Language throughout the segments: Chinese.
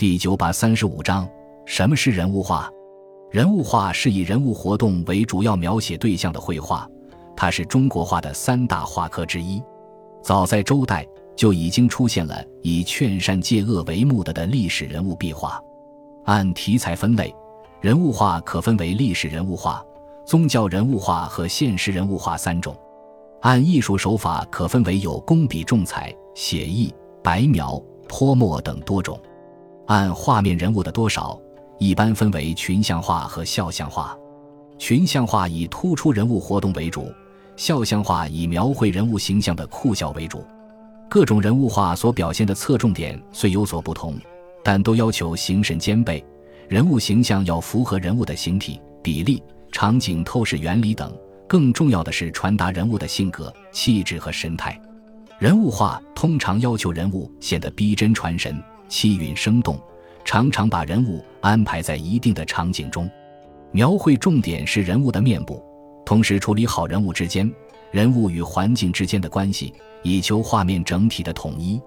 第九百三十五章：什么是人物画？人物画是以人物活动为主要描写对象的绘画，它是中国画的三大画科之一。早在周代就已经出现了以劝善戒恶为目的的历史人物壁画。按题材分类，人物画可分为历史人物画、宗教人物画和现实人物画三种。按艺术手法，可分为有工笔重彩、写意、白描、泼墨等多种。按画面人物的多少，一般分为群像画和肖像画。群像画以突出人物活动为主，肖像画以描绘人物形象的酷笑为主。各种人物画所表现的侧重点虽有所不同，但都要求形神兼备，人物形象要符合人物的形体、比例、场景透视原理等。更重要的是传达人物的性格、气质和神态。人物画通常要求人物显得逼真传神、气韵生动，常常把人物安排在一定的场景中，描绘重点是人物的面部，同时处理好人物之间、人物与环境之间的关系，以求画面整体的统一。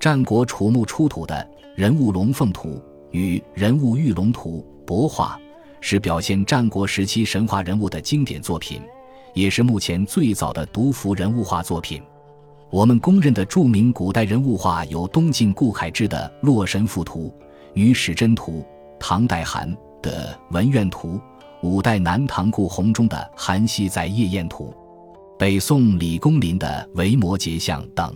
战国楚墓出土的人物龙凤图与人物玉龙图帛画，是表现战国时期神话人物的经典作品。也是目前最早的独幅人物画作品。我们公认的著名古代人物画有东晋顾恺之的《洛神赋图》、女史箴图、唐代韩的《文苑图》、五代南唐顾闳中的《韩熙载夜宴图》、北宋李公麟的《维摩诘像》等。